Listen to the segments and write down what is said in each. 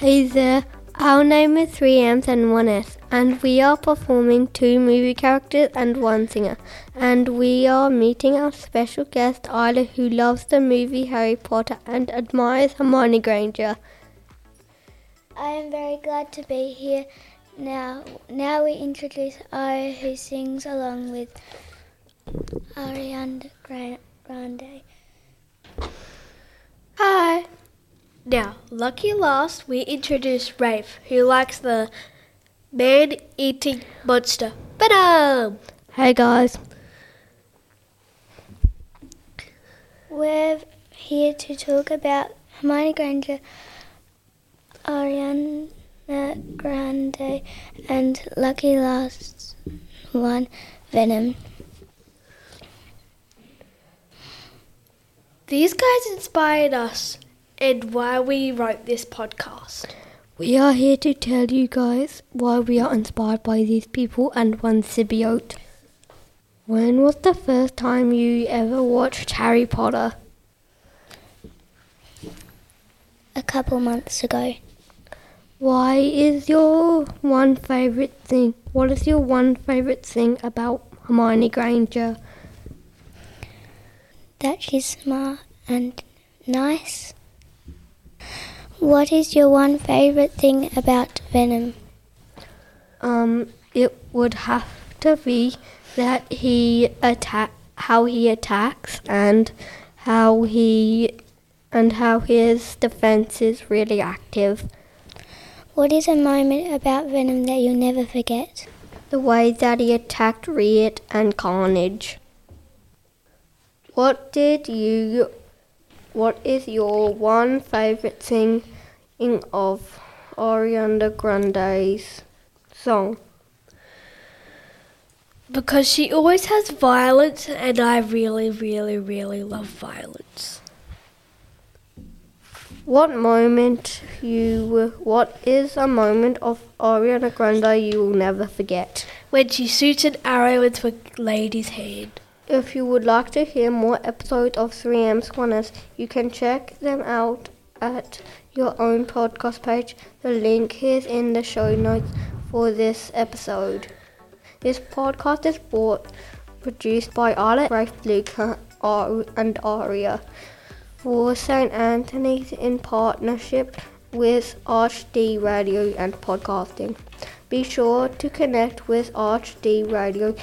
Hey there, our name is 3Ms and 1S, and we are performing two movie characters and one singer. And we are meeting our special guest, Isla, who loves the movie Harry Potter and admires Hermione Granger. I am very glad to be here now. Now we introduce Aria, who sings along with Ariana Grande. Hi. Now, lucky last, we introduce Rafe, who likes the man-eating monster. Venom! Hey guys. We're here to talk about Hermione Granger, Ariana Grande, and lucky last one, Venom. These guys inspired us and why we wrote this podcast. We are here to tell you guys why we are inspired by these people and one symbiote. When was the first time you ever watched Harry Potter? A couple months ago. Why is your one favorite thing? What is your one favorite thing about Hermione Granger? That she's smart and nice. What is your one favorite thing about Venom? Um, it would have to be that he attack how he attacks and how he and how his defense is really active. What is a moment about Venom that you'll never forget? The way that he attacked Riot and Carnage. What did you what is your one favorite thing of Ariana Grande's song? Because she always has violence, and I really, really, really love violence. What moment you what is a moment of Ariana Grande you will never forget? When she shoots an arrow into a lady's hand. If you would like to hear more episodes of 3M's Corners, you can check them out at your own podcast page. The link is in the show notes for this episode. This podcast is brought, produced by Arlette, Rafe, Luca, and Aria for St. Anthony's in partnership with ArchD Radio and Podcasting. Be sure to connect with ArchD Radio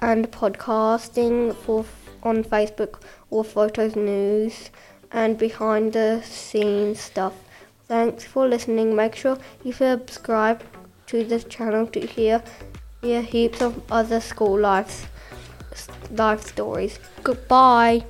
and Podcasting for, on Facebook or Photos News and behind the scenes stuff. Thanks for listening. Make sure you subscribe to this channel to hear, hear heaps of other school life, life stories. Goodbye.